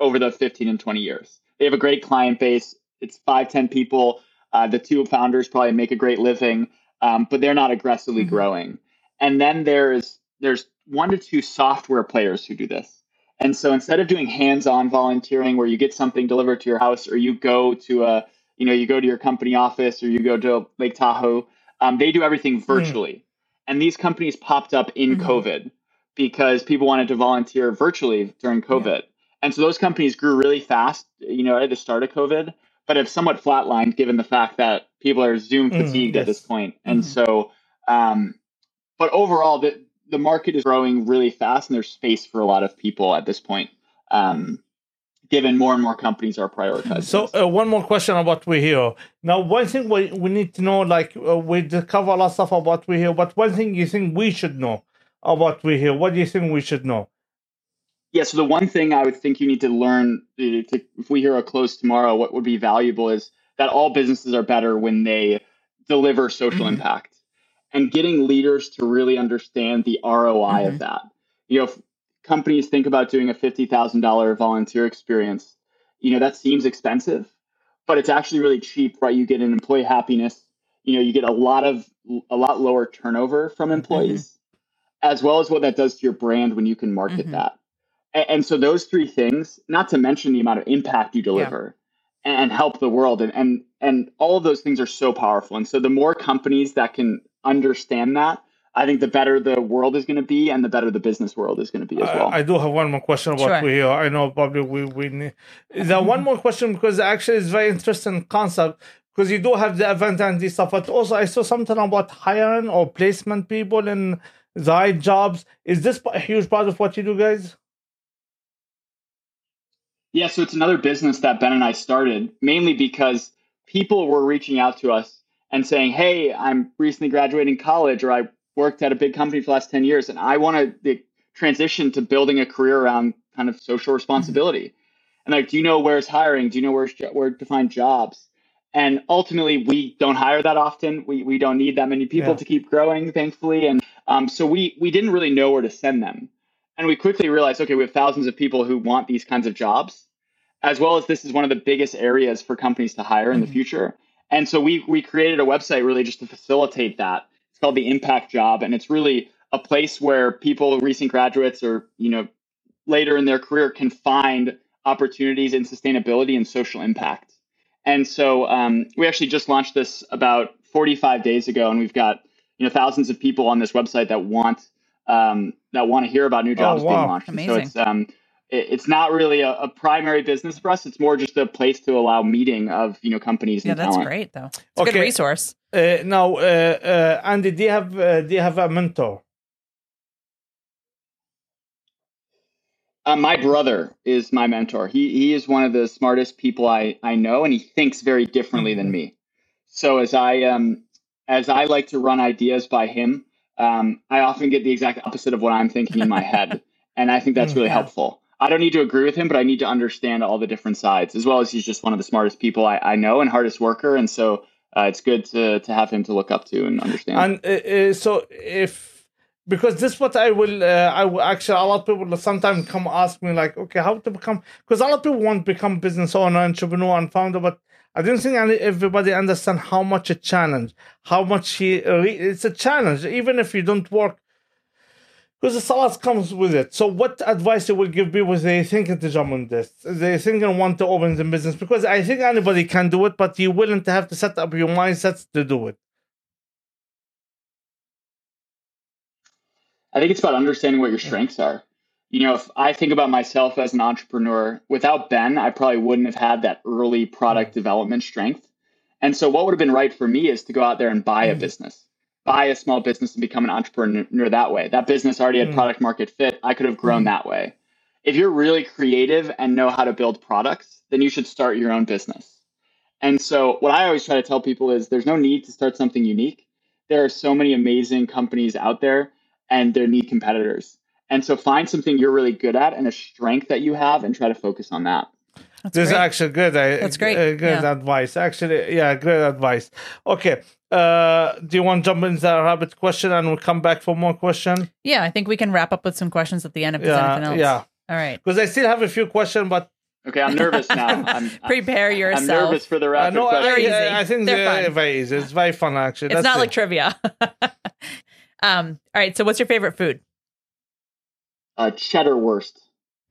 over the 15 and 20 years. They have a great client base. It's five, 10 people. Uh, the two founders probably make a great living, um, but they're not aggressively Mhm. growing. And then there's there's one to two software players who do this. And so instead of doing hands-on volunteering where you get something delivered to your house or you go to a you know you go to your company office or you go to Lake Tahoe, um, they do everything virtually. And these companies popped up in Mhm. COVID because people wanted to volunteer virtually during COVID. And so those companies grew really fast, you know, at the start of COVID, but have somewhat flatlined given the fact that people are Zoom Mm, fatigued at this point. And Mhm. so, um, but overall, the, the market is growing really fast and there's space for a lot of people at this point, um, given more and more companies are prioritizing. So uh, one more question about We Hero. Now, one thing we, we need to know, like uh, we cover a lot of stuff about We Hero, but one thing you think we should know about We Hero. What do you think we should know? Yeah, so the one thing I would think you need to learn, uh, to, if We Hero close tomorrow, what would be valuable is that all businesses are better when they deliver social Mhm. impact and getting leaders to really understand the ROI Mhm. of that. You know, if companies think about doing a $50,000 volunteer experience, you know, that seems expensive, but it's actually really cheap, right? You get an employee happiness, you know, you get a lot of, a lot lower turnover from employees, as well as what that does to your brand when you can market Mhm. that. A- And, so those three things, not to mention the amount of impact you deliver and help the world and, and and all of those things are so powerful. And so the more companies that can understand that, I think the better the world is going to be and the better the business world is going to be as well. I, I do have one more question about Sure. We Hero. I know probably we we need the one more question because actually it's very interesting concept because you do have the event and this stuff, but also I saw something about hiring or placement people in the right jobs. Is this a huge part of what you do, guys? Yeah, so it's another business that Ben and I started mainly because people were reaching out to us and saying, "Hey, I'm recently graduating college, or I worked at a big company for the last ten years, and I want to transition to building a career around kind of social responsibility." And like, do you know where's hiring? Do you know where's where to find jobs? And ultimately, we don't hire that often. We we don't need that many people Yeah. to keep growing, thankfully. And um, so we we didn't really know where to send them. And we quickly realized, okay, we have thousands of people who want these kinds of jobs, as well as this is one of the biggest areas for companies to hire in the Mhm. future. And so we we created a website really just to facilitate that. It's called the Impact Job, and it's really a place where people, recent graduates, or you know, later in their career, can find opportunities in sustainability and social impact. And so um, we actually just launched this about 45 days ago, and we've got you know thousands of people on this website that want um, that want to hear about new jobs being wow. launched. And So it's um, it, it's not really a, a primary business for us. It's more just a place to allow meeting of you know companies Yeah, and that's talent. great though. It's a good resource. Uh, now, uh, uh, Andy, do you have uh, do you have a mentor? Uh, my brother is my mentor. He he is one of the smartest people I I know, and he thinks very differently than me. So as I um as I like to run ideas by him, um, I often get the exact opposite of what I'm thinking in my head, [laughs] and I think that's really Yeah. helpful. I don't need to agree with him, but I need to understand all the different sides, as well as he's just one of the smartest people I, I know and hardest worker, and so uh, it's good to to have him to look up to and understand. And uh, uh, so if because this what I will uh, I will actually a lot of people sometimes come ask me like okay how to become because a lot of people want to become business owner entrepreneur and founder but I don't think everybody understand how much a challenge how much he it's a challenge even if you don't work because the lot comes with it. So, what advice you will give people if they thinking to jump on this? They thinking want to open the business because I think anybody can do it, but you're willing to have to set up your mindsets to do it. I think it's about understanding what your strengths are. you know, if I think about myself as an entrepreneur, without Ben, I probably wouldn't have had that early product development strength. And so, what would have been right for me is to go out there and buy a Mm. business, buy a small business and become an entrepreneur that way. That business already had Mm. product market fit. I could have grown Mm. that way. If you're really creative and know how to build products, then you should start your own business. And so, what I always try to tell people is there's no need to start something unique. There are so many amazing companies out there, and they need competitors. And so, find something you're really good at and a strength that you have, and try to focus on that. That's This is actually good. I, That's great, uh, good yeah. advice. Actually, yeah, great advice. Okay. Uh, do you want to jump into the rabbit question and we'll come back for more question? yeah, I think we can wrap up with some questions at the end if there's anything else. yeah. All right. Because I still have a few questions, but Okay, I'm nervous now. [laughs] I'm, Prepare yourself. I'm nervous for the I rapid know I, question. They're easy. I, I think They're they're very easy. It's very fun, actually. It's That's not it. like trivia. [laughs] um, all right. So, what's your favorite food? Uh, cheddar wurst.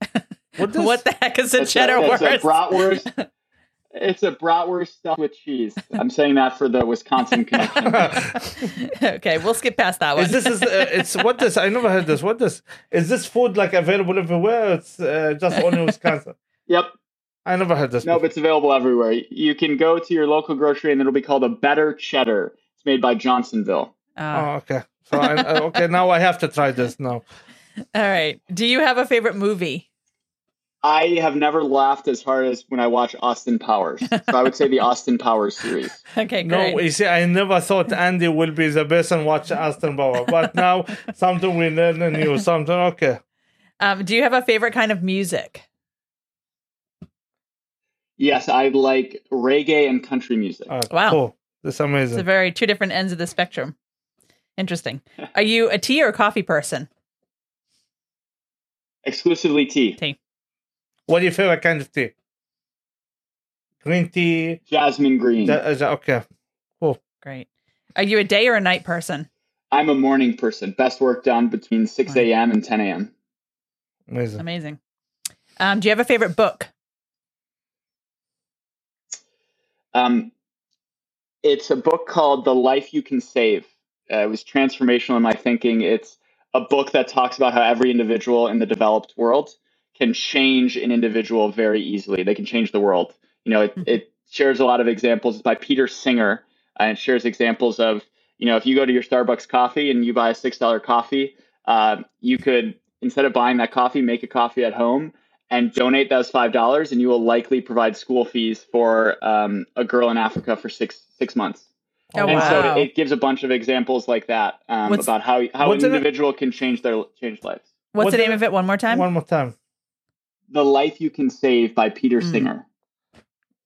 [laughs] what, [laughs] this? What the heck is a It's cheddar it's wurst? a bratwurst. [laughs] It's a bratwurst stuffed with cheese. I'm saying that for the Wisconsin connection. [laughs] okay, we'll skip past that one. Is this is uh, it's what this? I never heard this. What this? Is this food like available everywhere? It's uh, just only in Wisconsin. Yep. I never heard this. No, but it's available everywhere. You can go to your local grocery and it'll be called a Better Cheddar. It's made by Johnsonville. Ah, Oh, okay. So I, uh, okay, now I have to try this now. all right. Do you have a favorite movie? I have never laughed as hard as when I watch Austin Powers. So I would say the Austin Powers series. [laughs] Okay, great. No, you see, I never thought Andy will be the best and watch Austin Bauer, but [laughs] now something we learn new something. Okay. Um, do you have a favorite kind of music? Yes, I like reggae and country music. Uh, Wow. Cool. That's amazing. It's a very two different ends of the spectrum. Interesting. [laughs] Are you a tea or coffee person? Exclusively tea. tea. What do you favorite kind of tea? Green tea. Jasmine green. That, is that- okay. Cool. Great. Are you a day or a night person? I'm a morning person. Best work done between 6 a.m. and 10 a.m. Amazing. Amazing. Um, do you have a favorite book? Um, it's a book called The Life You Can Save. Uh, it was transformational in my thinking. It's a book that talks about how every individual in the developed world can change an individual very easily. They can change the world. You know, it, Mhm. it shares a lot of examples. It's by Peter Singer, uh, and shares examples of, you know, if you go to your Starbucks coffee and you buy a $6 coffee, uh, you could, instead of buying that coffee, make a coffee at home and donate those five dollars, and you will likely provide school fees for um, a girl in Africa for six six months. Oh, and wow. so it gives a bunch of examples like that um, about how how an in it? individual can change their change lives. What's What's the name the- of it one more time? One more time. The Life You Can Save by Peter Mm. Singer.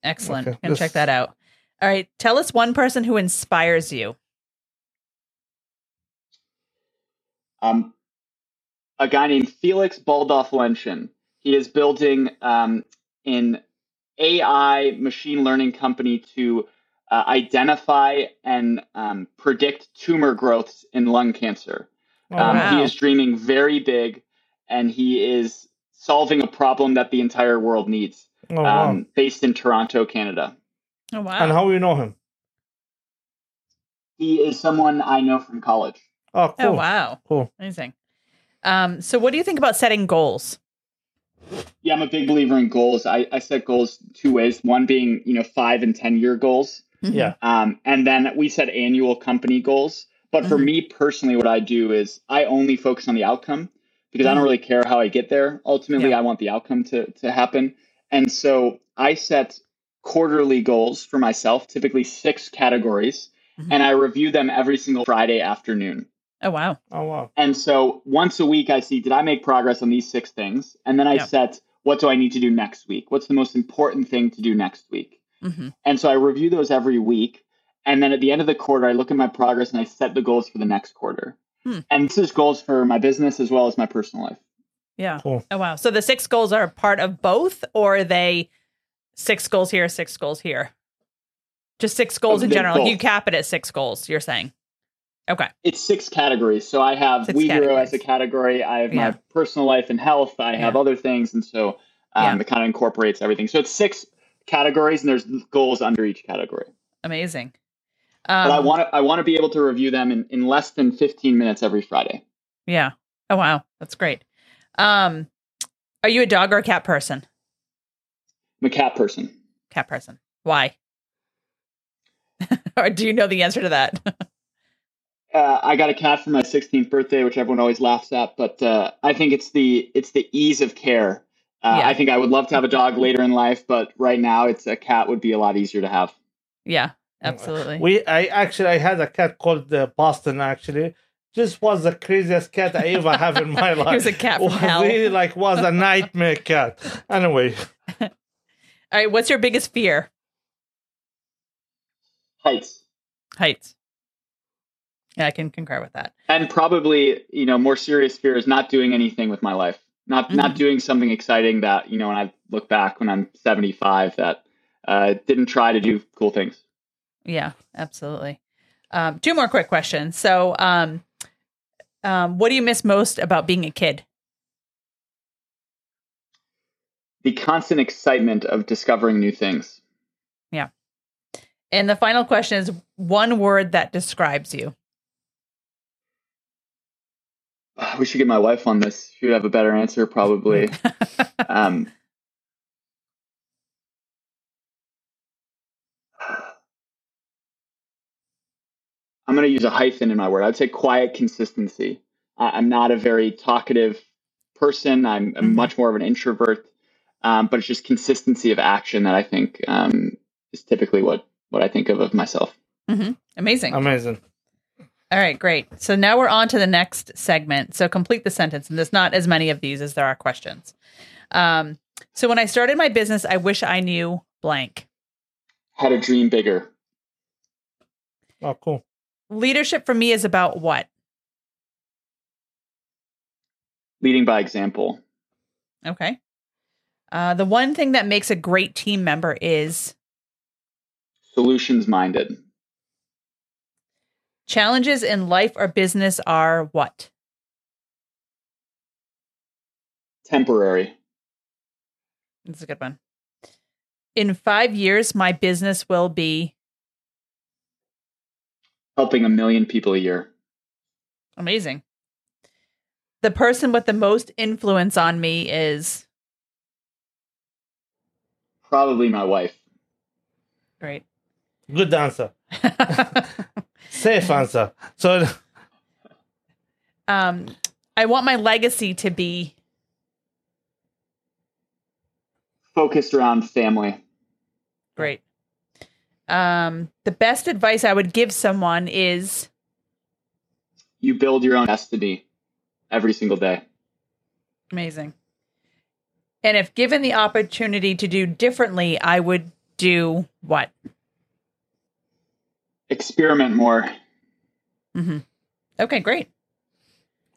Excellent. Okay, Gonna this- check that out. All right. Tell us one person who inspires you. Um, a guy named Felix Baldoff Lenshin. He is building um, an AI machine learning company to uh, identify and um, predict tumor growths in lung cancer. Oh, Um, wow. He is dreaming very big, and he is solving a problem that the entire world needs. oh, wow. Um, based in Toronto, Canada. Oh wow. And how do you know him? He is someone I know from college. Oh, cool. Oh wow. Cool. Amazing. Um, so what do you think about setting goals? Yeah, I'm a big believer in goals. I, I set goals two ways. One being, you know, five and ten year goals, Yeah. um, and then we set annual company goals. But for Mhm. me personally, what I do is I only focus on the outcome because I don't really care how I get there. Ultimately, Yeah. I want the outcome to to happen, and so I set quarterly goals for myself, typically six categories, Mhm. and I review them every single Friday afternoon. Oh wow. Oh, wow. And so once a week, I see did I make progress on these six things? And then I Yeah. set what do I need to do next week? What's the most important thing to do next week? hmm And so I review those every week. And then at the end of the quarter, I look at my progress and I set the goals for the next quarter. Hmm. And this is goals for my business as well as my personal life. Yeah. Cool. Oh wow. So the six goals are part of both, or are they six goals here, six goals here? Just six goals Oh, in general. Like you cap it at six goals. You're saying. Okay. It's six categories. So I have Six We Hero as a category. I have Yeah. my personal life and health. I have Yeah. other things. And so um, Yeah. it kind of incorporates everything. So it's six categories and there's goals under each category. Amazing. Um, but I want to I want to be able to review them in, in less than 15 minutes every Friday. Yeah. Oh wow, that's great. Um, are you a dog or a cat person? I'm a cat person. Cat person. Why? [laughs] or do you know the answer to that? [laughs] Uh, I got a cat for my 16th birthday, which everyone always laughs at, but uh, I think it's the it's the ease of care. Uh, Yeah. I think I would love to have a dog later in life, but right now, it's a cat would be a lot easier to have. yeah, absolutely. We I actually I had a cat called uh, Boston. Actually, this was the craziest cat I ever have in my [laughs] life. He was a cat from was hell. Really, like was a nightmare cat. Anyway, [laughs] All right, what's your biggest fear? Heights. Heights. Yeah, I can concur with that. and probably you know more serious fear is not doing anything with my life not not Mhm. doing something exciting that you know when i look back when i'm 75 that uh, didn't try to do cool things Yeah, absolutely. Um, two more quick questions. So, um, um, what do you miss most about being a kid? the constant excitement of discovering new things Yeah. And the final question is one word that describes you. [sighs] we should get my wife on this she would have a better answer probably [laughs] um, i'm going to use a hyphen in my word i'd say quiet consistency I- i'm not a very talkative person i'm, I'm Mhm. much more of an introvert um, but it's just consistency of action that i think um, is typically what what i think of of myself Amazing. amazing. All right, great. So now we're on to the next segment. So complete the sentence, and there's not as many of these as there are questions. Um, so when I started my business, I wish I knew blank. how to dream bigger Oh, cool. Leadership for me is about what? leading by example Okay. Uh, the one thing that makes a great team member is solutions minded challenges in life or business are what? temporary That's a good one. In five years, my business will be helping a million people a year amazing. The person with the most influence on me is probably my wife great. Good answer. [laughs] Safe answer. So [laughs] um, I want my legacy to be focused around family great. Um, the best advice I would give someone is you build your own destiny every single day amazing. And if given the opportunity to do differently, I would do what? experiment more Mm-hmm. Okay, great.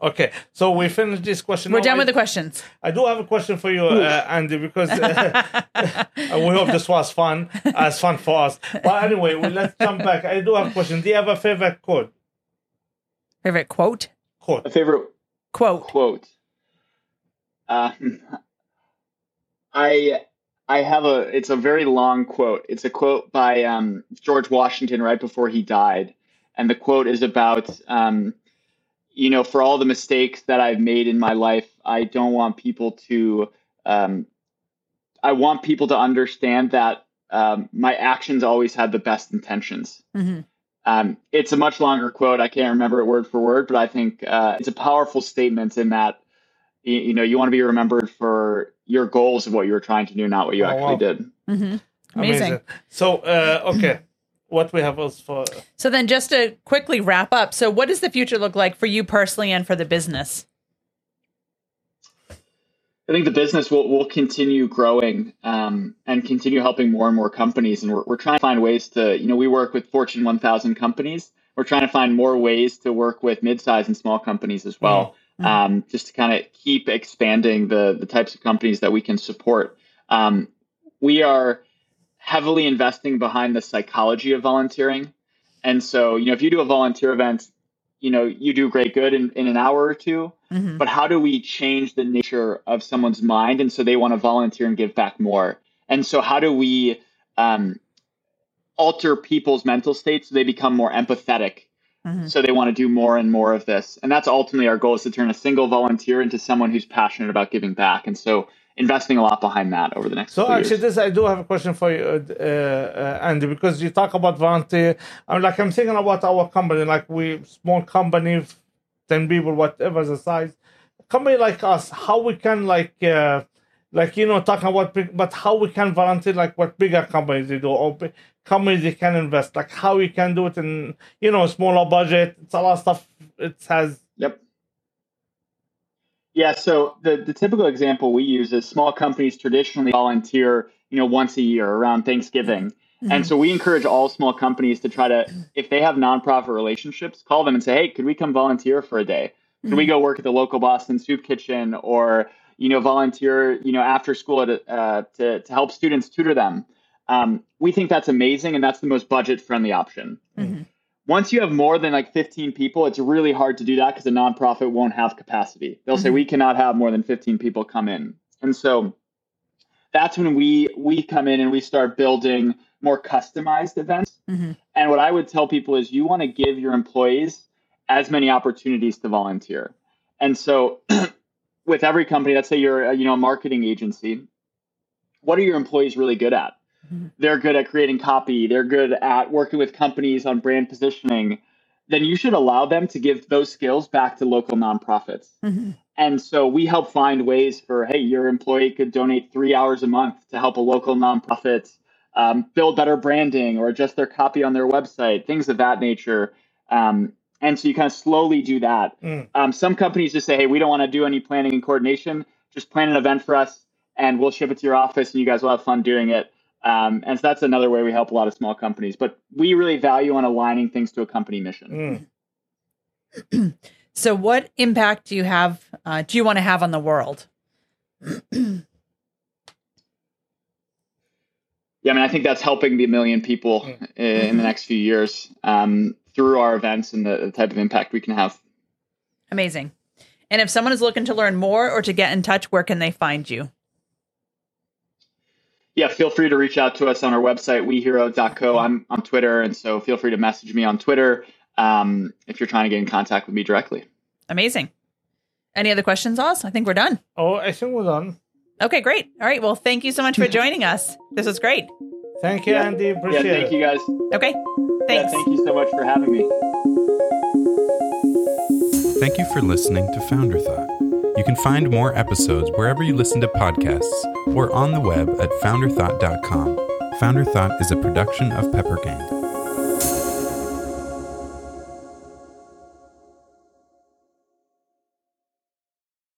Okay, so we finished this question. We're Now done I- with the questions. I do have a question for you, uh, Andy, because uh, [laughs] [laughs] we hope this was fun, as fun for us. But anyway, well, let's jump back. I do have a question. Do you have a favorite quote? Favorite quote? a Quote. favorite Quote. quote um, [laughs] i i have a it's a very long quote it's a quote by um, george washington right before he died and the quote is about um, you know for all the mistakes that i've made in my life i don't want people to um, i want people to understand that um, my actions always had the best intentions hmm um, it's a much longer quote. I can't remember it word for word, but I think uh, it's a powerful statement in that you, you know you want to be remembered for your goals of what you were trying to do, not what you Oh, actually wow. did. hmm Amazing. So, uh, okay, what we have else for? So then, just to quickly wrap up, so what does the future look like for you personally and for the business? I think the business will, will continue growing um, and continue helping more and more companies. And we're, we're trying to find ways to, you know, we work with Fortune 1000 companies. We're trying to find more ways to work with mid-sized and small companies as well, Mhm. um, just to kind of keep expanding the, the types of companies that we can support. Um, we are heavily investing behind the psychology of volunteering. And so, you know, if you do a volunteer event, you know, you do great good in, in an hour or two hmm but how do we change the nature of someone's mind and so they want to volunteer and give back more and so how do we um, alter people's mental states so they become more empathetic Mhm. So they want to do more and more of this. And that's ultimately our goal is to turn a single volunteer into someone who's passionate about giving back. And so investing a lot behind that over the next So actually, years. this I do have a question for you, uh, uh, Andy, because you talk about volunteer. I'm like I'm thinking about our company, like we small company, ten people, whatever the size. Company like us, how we can like, uh, like you know, talking about big, but how we can volunteer, like what bigger companies they do, or big companies they can invest, like how we can do it in you know smaller budget. It's a lot of stuff. It has. Yep. Yeah, so the, the typical example we use is small companies traditionally volunteer, you know, once a year around Thanksgiving. And so we encourage all small companies to try to, if they have nonprofit relationships, call them and say, hey, could we come volunteer for a day? Could we go work at the local Boston Soup Kitchen or, you know, volunteer, you know, after school at, uh, to, to help students tutor them? Um, we think that's amazing and that's the most budget friendly option. Mhm. Once you have more than like 15 people, it's really hard to do that because a nonprofit won't have capacity. They'll say Mhm. we cannot have more than 15 people come in. And so that's when we we come in and we start building more customized events. Mhm. And what I would tell people is you want to give your employees as many opportunities to volunteer. And so [clears throat] with every company, let's say you're a, you know a marketing agency, what are your employees really good at? [laughs] They're good at creating copy, they're good at working with companies on brand positioning. Then you should allow them to give those skills back to local nonprofits. Mhm. And so we help find ways for, hey, your employee could donate three hours a month to help a local nonprofit um, build better branding or adjust their copy on their website, things of that nature. Um, and so you kind of slowly do that. Mm. Um, some companies just say, hey, we don't want to do any planning and coordination. Just plan an event for us and we'll ship it to your office and you guys will have fun doing it. Um, and so that's another way we help a lot of small companies. But we really value on aligning things to a company mission. Mm. [clears throat] So, what impact do you have? Uh, do you want to have on the world? Yeah, I mean, I think that's helping the million people Mm. i- in the next few years um, through our events and the, the type of impact we can have. Amazing. And if someone is looking to learn more or to get in touch, where can they find you? Yeah, feel free to reach out to us on our website, wehero.co. I'm on Twitter, and so feel free to message me on Twitter um, if you're trying to get in contact with me directly. Amazing. Any other questions, Oz? I think we're done. Oh, I think we're done. Okay, great. All right. Well, thank you so much for [laughs] joining us. This was great. Thank you, Yeah. Andy. Yeah, Appreciate thank it. you guys. Okay. Yeah, Thanks. thank you so much for having me. Thank you for listening to Founder Thought. You can find more episodes wherever you listen to podcasts or on the web at founderthought.com. Founder Thought is a production of Pepper Gang.